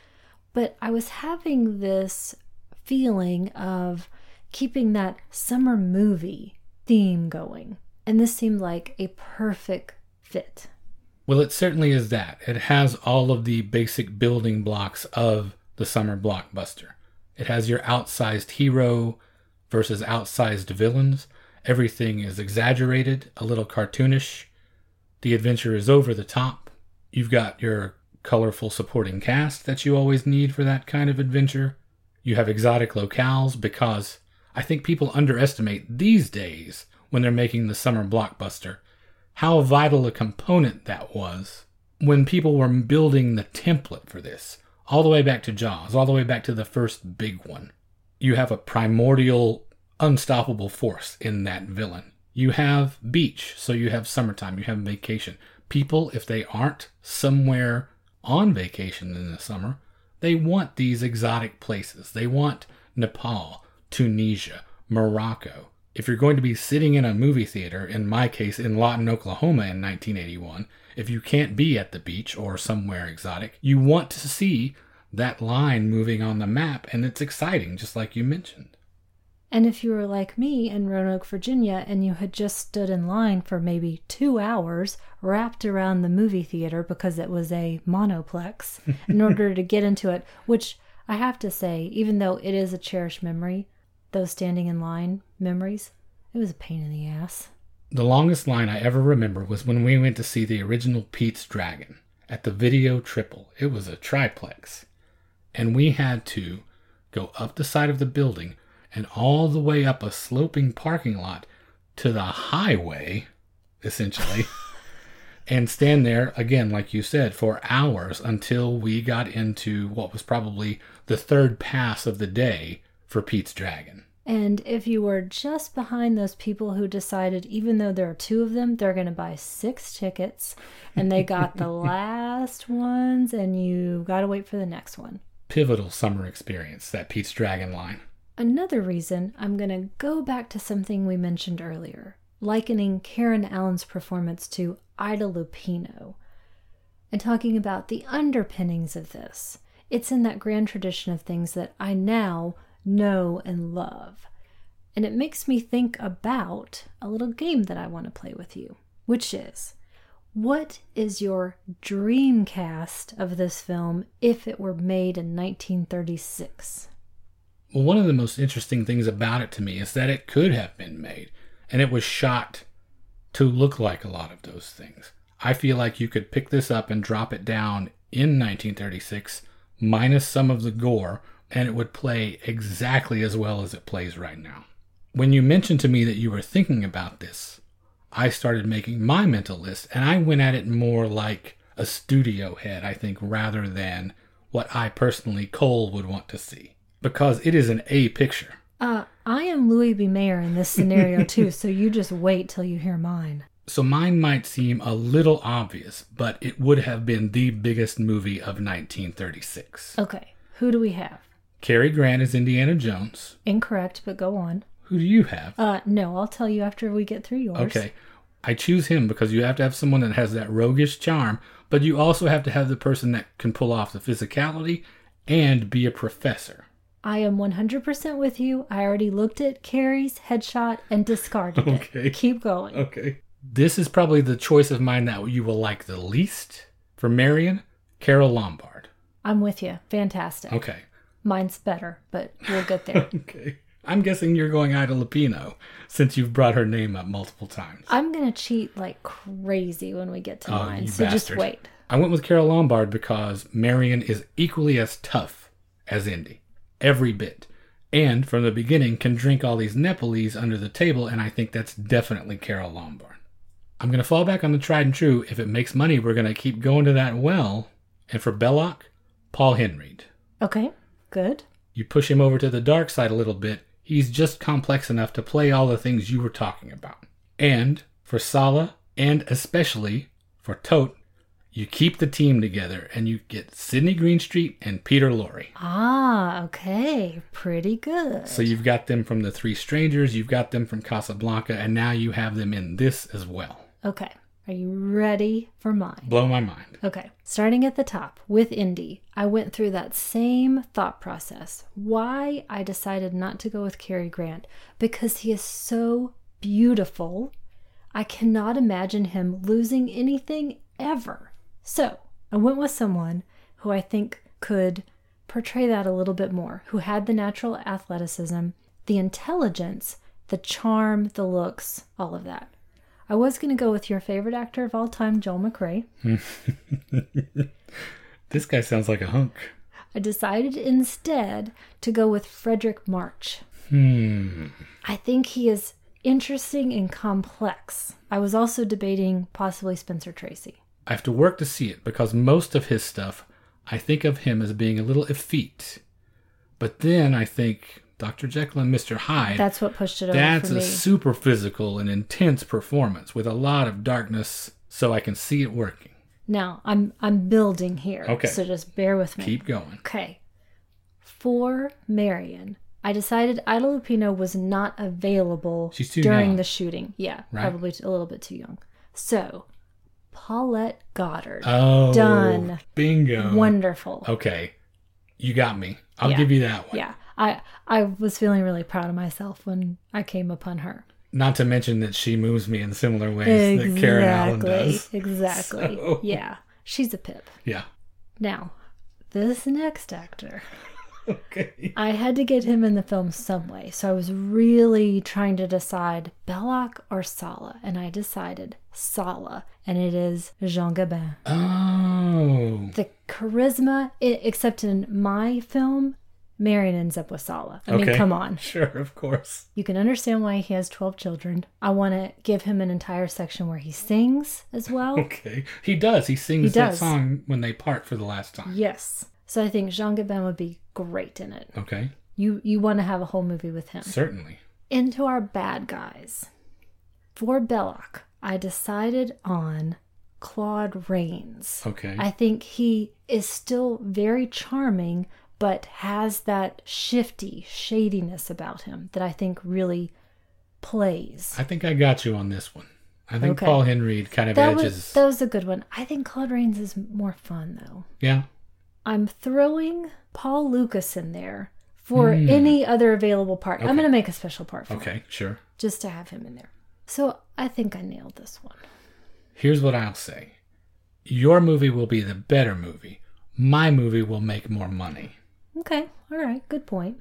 But I was having this feeling of keeping that summer movie theme going, and this seemed like a perfect fit. Well, it certainly is that. It has all of the basic building blocks of the summer blockbuster. It has your outsized hero versus outsized villains. Everything is exaggerated, a little cartoonish. The adventure is over the top. You've got your colorful supporting cast that you always need for that kind of adventure. You have exotic locales because I think people underestimate these days when they're making the summer blockbuster how vital a component that was when people were building the template for this, all the way back to Jaws, all the way back to the first big one. You have a primordial, unstoppable force in that villain. You have beach, so you have summertime, you have vacation. People, if they aren't somewhere on vacation in the summer, they want these exotic places. They want Nepal, Tunisia, Morocco. If you're going to be sitting in a movie theater, in my case in Lawton, Oklahoma in 1981, if you can't be at the beach or somewhere exotic, you want to see that line moving on the map, and it's exciting, just like you mentioned. And if you were like me in Roanoke, Virginia, and you had just stood in line for maybe two hours wrapped around the movie theater because it was a monoplex in order to get into it, which I have to say, even though it is a cherished memory, those standing in line memories, it was a pain in the ass. The longest line I ever remember was when we went to see the original Pete's Dragon at the Video Triple. It was a triplex. And we had to go up the side of the building and all the way up a sloping parking lot to the highway, essentially, and stand there again, like you said, for hours until we got into what was probably the third pass of the day for Pete's Dragon. And if you were just behind those people who decided, even though there are two of them, they're going to buy six tickets and they got the last ones and you got to wait for the next one. Pivotal summer experience, that Pete's Dragon line. Another reason I'm going to go back to something we mentioned earlier, likening Karen Allen's performance to Ida Lupino, and talking about the underpinnings of this. It's in that grand tradition of things that I now know and love. And it makes me think about a little game that I want to play with you, which is what is your dream cast of this film if it were made in 1936? Well, one of the most interesting things about it to me is that it could have been made, and it was shot to look like a lot of those things. I feel like you could pick this up and drop it down in 1936, minus some of the gore, and it would play exactly as well as it plays right now. When you mentioned to me that you were thinking about this, I started making my mental list, and I went at it more like a studio head, I think, rather than what I personally, Cole, would want to see. Because it is an A picture. Uh, I am Louis B. Mayer in this scenario too, so you just wait till you hear mine. So mine might seem a little obvious, but it would have been the biggest movie of 1936. Okay, who do we have? Cary Grant is Indiana Jones. Incorrect, but go on. Who do you have? Uh, no, I'll tell you after we get through yours. Okay. I choose him because you have to have someone that has that roguish charm, but you also have to have the person that can pull off the physicality and be a professor. I am 100% with you. I already looked at Cary's headshot and discarded Okay. it. Keep going. Okay. This is probably the choice of mine that you will like the least. For Marion, Carole Lombard. I'm with you. Fantastic. Okay. Mine's better, but we'll get there. Okay. I'm guessing you're going Ida Lupino since you've brought her name up multiple times. I'm going to cheat like crazy when we get to Oh, mine, so just wait. I went with Carole Lombard because Marion is equally as tough as Indy. Every bit. And from the beginning can drink all these Nepalese under the table, and I think that's definitely Carole Lombard. I'm going to fall back on the tried and true. If it makes money, we're going to keep going to that well. And for Belloq, Paul Henreid. Okay, good. You push him over to the dark side a little bit, he's just complex enough to play all the things you were talking about. And for Sallah, and especially for Toht, you keep the team together and you get Sidney Greenstreet and Peter Lorre. Ah, okay. Pretty good. So you've got them from The Three Strangers, you've got them from Casablanca, and now you have them in this as well. Okay. Are you ready for mine? Blow my mind. Okay, starting at the top with Indy, I went through that same thought process. Why I decided not to go with Cary Grant because he is so beautiful. I cannot imagine him losing anything ever. So I went with someone who I think could portray that a little bit more, who had the natural athleticism, the intelligence, the charm, the looks, all of that. I was going to go with your favorite actor of all time, Joel McCrea. This guy sounds like a hunk. I decided instead to go with Fredric March. Hmm. I think he is interesting and complex. I was also debating possibly Spencer Tracy. I have to work to see it because most of his stuff, I think of him as being a little effete. But then I think Dr. Jekyll and Mr. Hyde. That's what pushed it over That's for a me. super physical and intense performance with a lot of darkness, so I can see it working. now I'm I'm building here. Okay. So just bear with me. Keep going. Okay. For Marion, I decided Ida Lupino was not available during young. the shooting. Yeah, Right. probably a little bit too young. So, Paulette Goddard. Oh, Done. Bingo. Wonderful. Okay, you got me. I'll Yeah. give you that one. Yeah. I I was feeling really proud of myself when I came upon her. Not to mention that she moves me in similar ways that Karen Allen does. Exactly. So- Yeah. She's a pip. Yeah. Now, this next actor, Okay. I had to get him in the film some way. So I was really trying to decide Belloq or Sallah. And I decided Sallah. And it is Jean Gabin. Oh. The charisma, i except in my film, Marion ends up with Sallah. I mean, come on. Sure, of course. You can understand why he has 12 children. I want to give him an entire section where he sings as well. Okay. He does. He sings He that song when they part for the last time. yes. So I think Jean Gabin would be great in it. Okay. You you want to have a whole movie with him. Certainly. Into our bad guys. For Belloq, I decided on Claude Rains. Okay. I think he is still very charming, but has that shifty shadiness about him that I think really plays. I think I got you on this one. I think Okay. Paul Henry kind of That edges. was that was a good one. I think Claude Rains is more fun though. yeah. I'm throwing Paul Lukas in there for any other available part. I'm Hmm. Going to make a special part for him Okay. Sure. just to have him in there. So I think I nailed this one. Here's what I'll say. Your movie will be the better movie. My movie will make more money. Okay, all right, good point.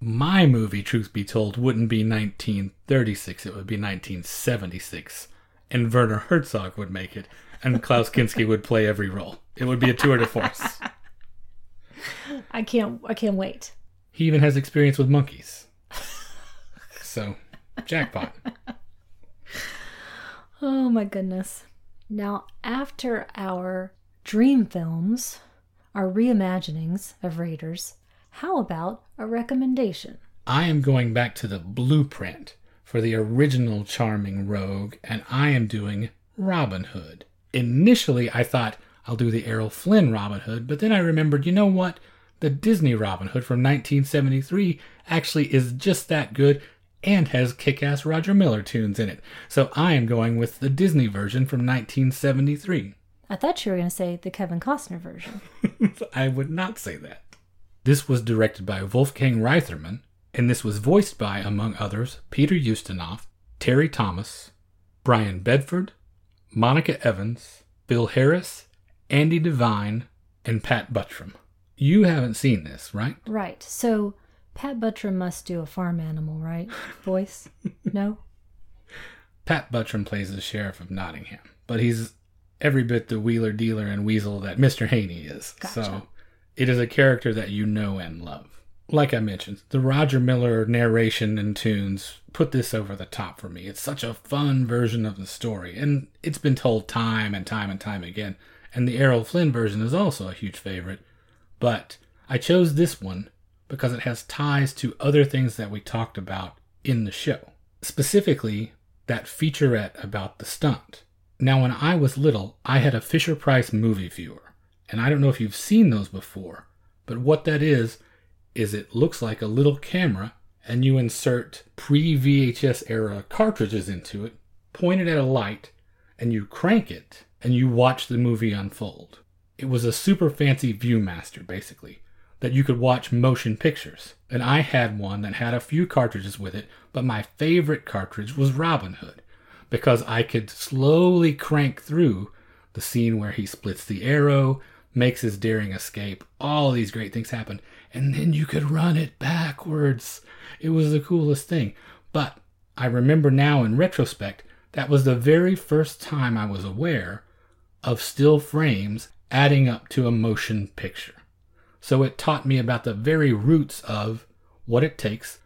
My movie, truth be told, wouldn't be 1936. It would be 1976. And Werner Herzog would make it. And Klaus Kinski would play every role. It would be a tour de force. I can't I can't wait. He even has experience with monkeys. So, jackpot. Oh my goodness. Now, after our dream films, our reimaginings of Raiders, how about a recommendation? I am going back to the blueprint for the original charming rogue, and I am doing Robin Hood. Initially, I thought I'll do the Errol Flynn Robin Hood, but then I remembered, you know what? The Disney Robin Hood from 1973 actually is just that good, and has kick ass Roger Miller tunes in it. So I am going with the Disney version from 1973. I thought you were going to say the Kevin Costner version. I would not say that. This was directed by Wolfgang Reitherman, and this was voiced by, among others, Peter Ustinov, Terry Thomas, Brian Bedford, Monica Evans, Bill Harris, Andy Devine, and Pat Buttram. You haven't seen this, right? Right. So Pat Buttram must do a farm animal, right? Voice? no? Pat Buttram plays the sheriff of Nottingham, but he's every bit the wheeler dealer and weasel that Mr. Haney is. Gotcha. So it is a character that you know and love. Like I mentioned, the Roger Miller narration and tunes put this over the top for me. It's such a fun version of the story, and it's been told time and time and time again. And the Errol Flynn version is also a huge favorite. But I chose this one because it has ties to other things that we talked about in the show. Specifically, that featurette about the stunt. Now, when I was little, I had a Fisher Price movie viewer, and I don't know if you've seen those before, but what that is, is it looks like a little camera, and you insert pre VHS era cartridges into it, point it at a light, and you crank it, and you watch the movie unfold. It was a super fancy Viewmaster, basically, that you could watch motion pictures. And I had one that had a few cartridges with it, but my favorite cartridge was Robin Hood because I could slowly crank through the scene where he splits the arrow, makes his daring escape, all these great things happen, and then you could run it backwards. It was the coolest thing. But I remember now in retrospect, that was the very first time I was aware of still frames adding up to a motion picture. So it taught me about the very roots of what it takes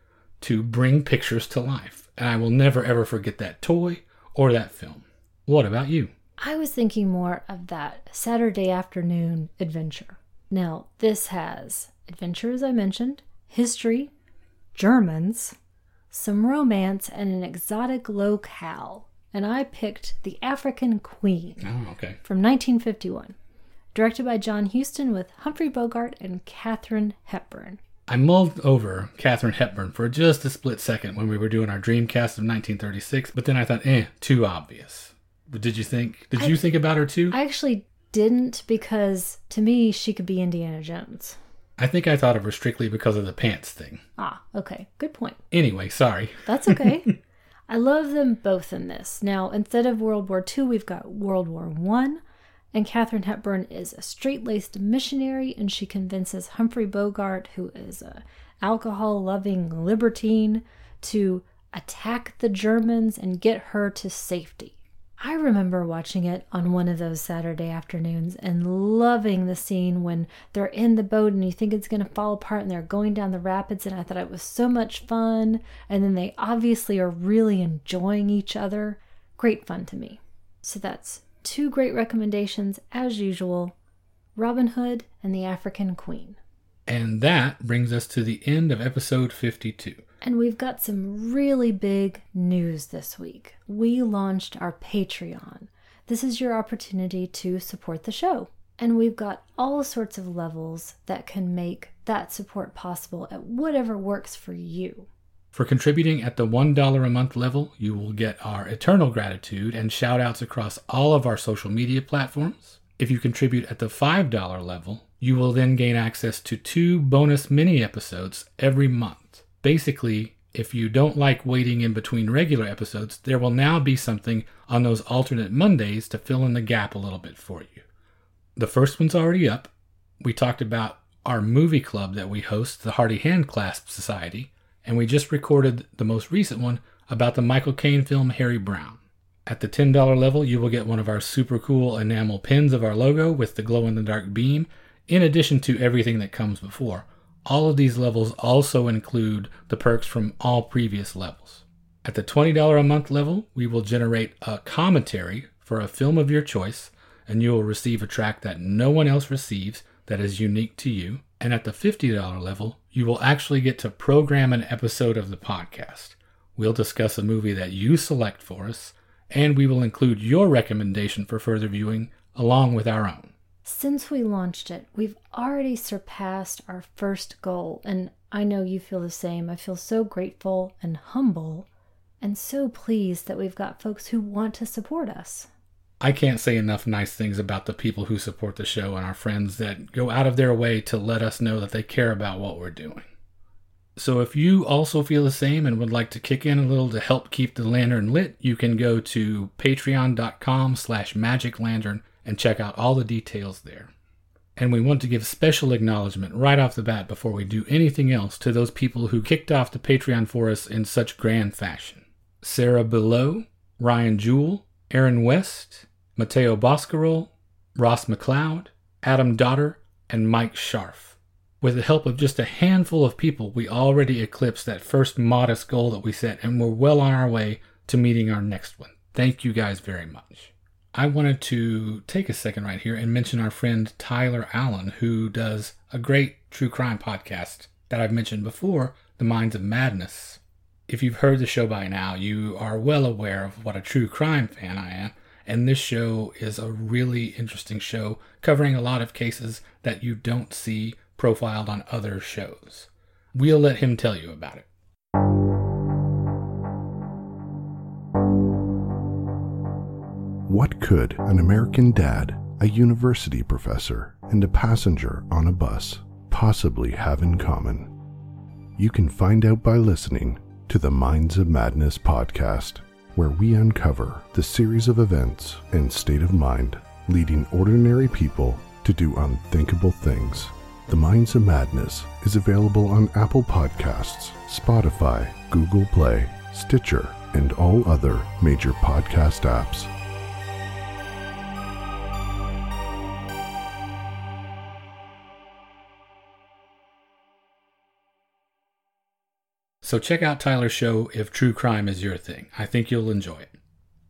to bring pictures to life. And I will never ever forget that toy or that film. What about you? I was thinking more of that Saturday afternoon adventure. Now, this has adventure, as I mentioned, history, Germans, some romance, and an exotic locale. And I picked The African Queen Oh, okay. from 1951, directed by John Huston with Humphrey Bogart and Katharine Hepburn. I mulled over Katharine Hepburn for just a split second when we were doing our Dreamcast of 1936, but then I thought, eh, too obvious. Did you think? Did you think about her too? I actually didn't because to me she could be Indiana Jones. I think I thought of her strictly because of the pants thing. Ah, okay, good point. Anyway, sorry. That's okay. I love them both in this. Now, instead of World War II, we've got World War One, and Katharine Hepburn is a straight-laced missionary, and she convinces Humphrey Bogart, who is a alcohol-loving libertine, to attack the Germans and get her to safety. I remember watching it on one of those Saturday afternoons and loving the scene when they're in the boat and you think it's going to fall apart and they're going down the rapids. And I thought it was so much fun. And then they obviously are really enjoying each other. Great fun to me. So that's two great recommendations, as usual Robin Hood and the African Queen. And that brings us to the end of episode 52. And we've got some really big news this week. We launched our Patreon. This is your opportunity to support the show. And we've got all sorts of levels that can make that support possible at whatever works for you. For contributing at the $1 a month level, you will get our eternal gratitude and shout outs across all of our social media platforms. If you contribute at the $5 level, you will then gain access to two bonus mini episodes every month. Basically, if you don't like waiting in between regular episodes, there will now be something on those alternate Mondays to fill in the gap a little bit for you. The first one's already up. We talked about our movie club that we host, the Hardy Hand Clasp Society, and we just recorded the most recent one about the Michael Caine film Harry Brown. At the $10 level, you will get one of our super cool enamel pins of our logo with the glow in the dark beam, in addition to everything that comes before. All of these levels also include the perks from all previous levels. At the $20 a month level, we will generate a commentary for a film of your choice, and you will receive a track that no one else receives that is unique to you. And at the $50 level, you will actually get to program an episode of the podcast. We'll discuss a movie that you select for us, and we will include your recommendation for further viewing along with our own. Since we launched it, we've already surpassed our first goal, and I know you feel the same. I feel so grateful and humble and so pleased that we've got folks who want to support us. I can't say enough nice things about the people who support the show and our friends that go out of their way to let us know that they care about what we're doing. So if you also feel the same and would like to kick in a little to help keep the lantern lit, you can go to patreon.com slash and check out all the details there. And we want to give special acknowledgement right off the bat before we do anything else to those people who kicked off the Patreon for us in such grand fashion. Sarah Below, Ryan Jewell, Aaron West, Matteo Boscarol, Ross McLeod, Adam Dotter, and Mike Scharf. With the help of just a handful of people, we already eclipsed that first modest goal that we set, and we're well on our way to meeting our next one. Thank you guys very much. I wanted to take a second right here and mention our friend Tyler Allen, who does a great true crime podcast that I've mentioned before, The Minds of Madness. If you've heard the show by now, you are well aware of what a true crime fan I am, and this show is a really interesting show covering a lot of cases that you don't see profiled on other shows. We'll let him tell you about it. What could an American dad, a university professor, and a passenger on a bus possibly have in common? You can find out by listening to the Minds of Madness podcast, where we uncover the series of events and state of mind leading ordinary people to do unthinkable things. The Minds of Madness is available on Apple Podcasts, Spotify, Google Play, Stitcher, and all other major podcast apps. So check out Tyler's show if true crime is your thing. I think you'll enjoy it.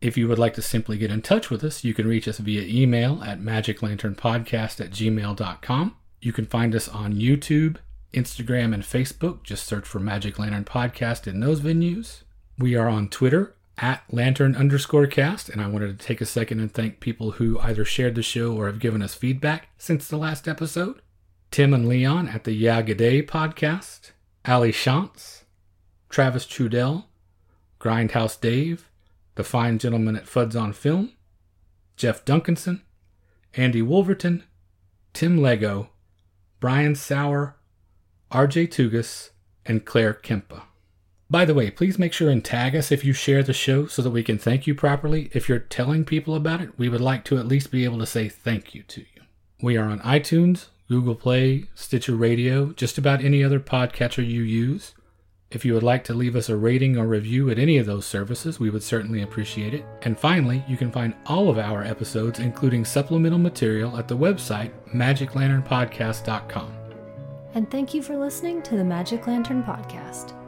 If you would like to simply get in touch with us, you can reach us via email at magiclanternpodcast at gmail.com. You can find us on YouTube, Instagram, and Facebook. Just search for Magic Lantern Podcast in those venues. We are on Twitter at lantern underscore cast, and I wanted to take a second and thank people who either shared the show or have given us feedback since the last episode. Tim and Leon at the Yagaday podcast, Ali Shantz, Travis Trudell, Grindhouse Dave, the fine gentleman at Fuds on Film, Jeff Duncanson, Andy Wolverton, Tim Lego, Brian Sauer, RJ Tugas, and Claire Kempa. By the way, please make sure and tag us if you share the show so that we can thank you properly. If you're telling people about it, we would like to at least be able to say thank you to you. We are on iTunes, Google Play, Stitcher Radio, just about any other podcatcher you use. If you would like to leave us a rating or review at any of those services, we would certainly appreciate it. And finally, you can find all of our episodes, including supplemental material, at the website magiclanternpodcast.com. And thank you for listening to the Magic Lantern Podcast.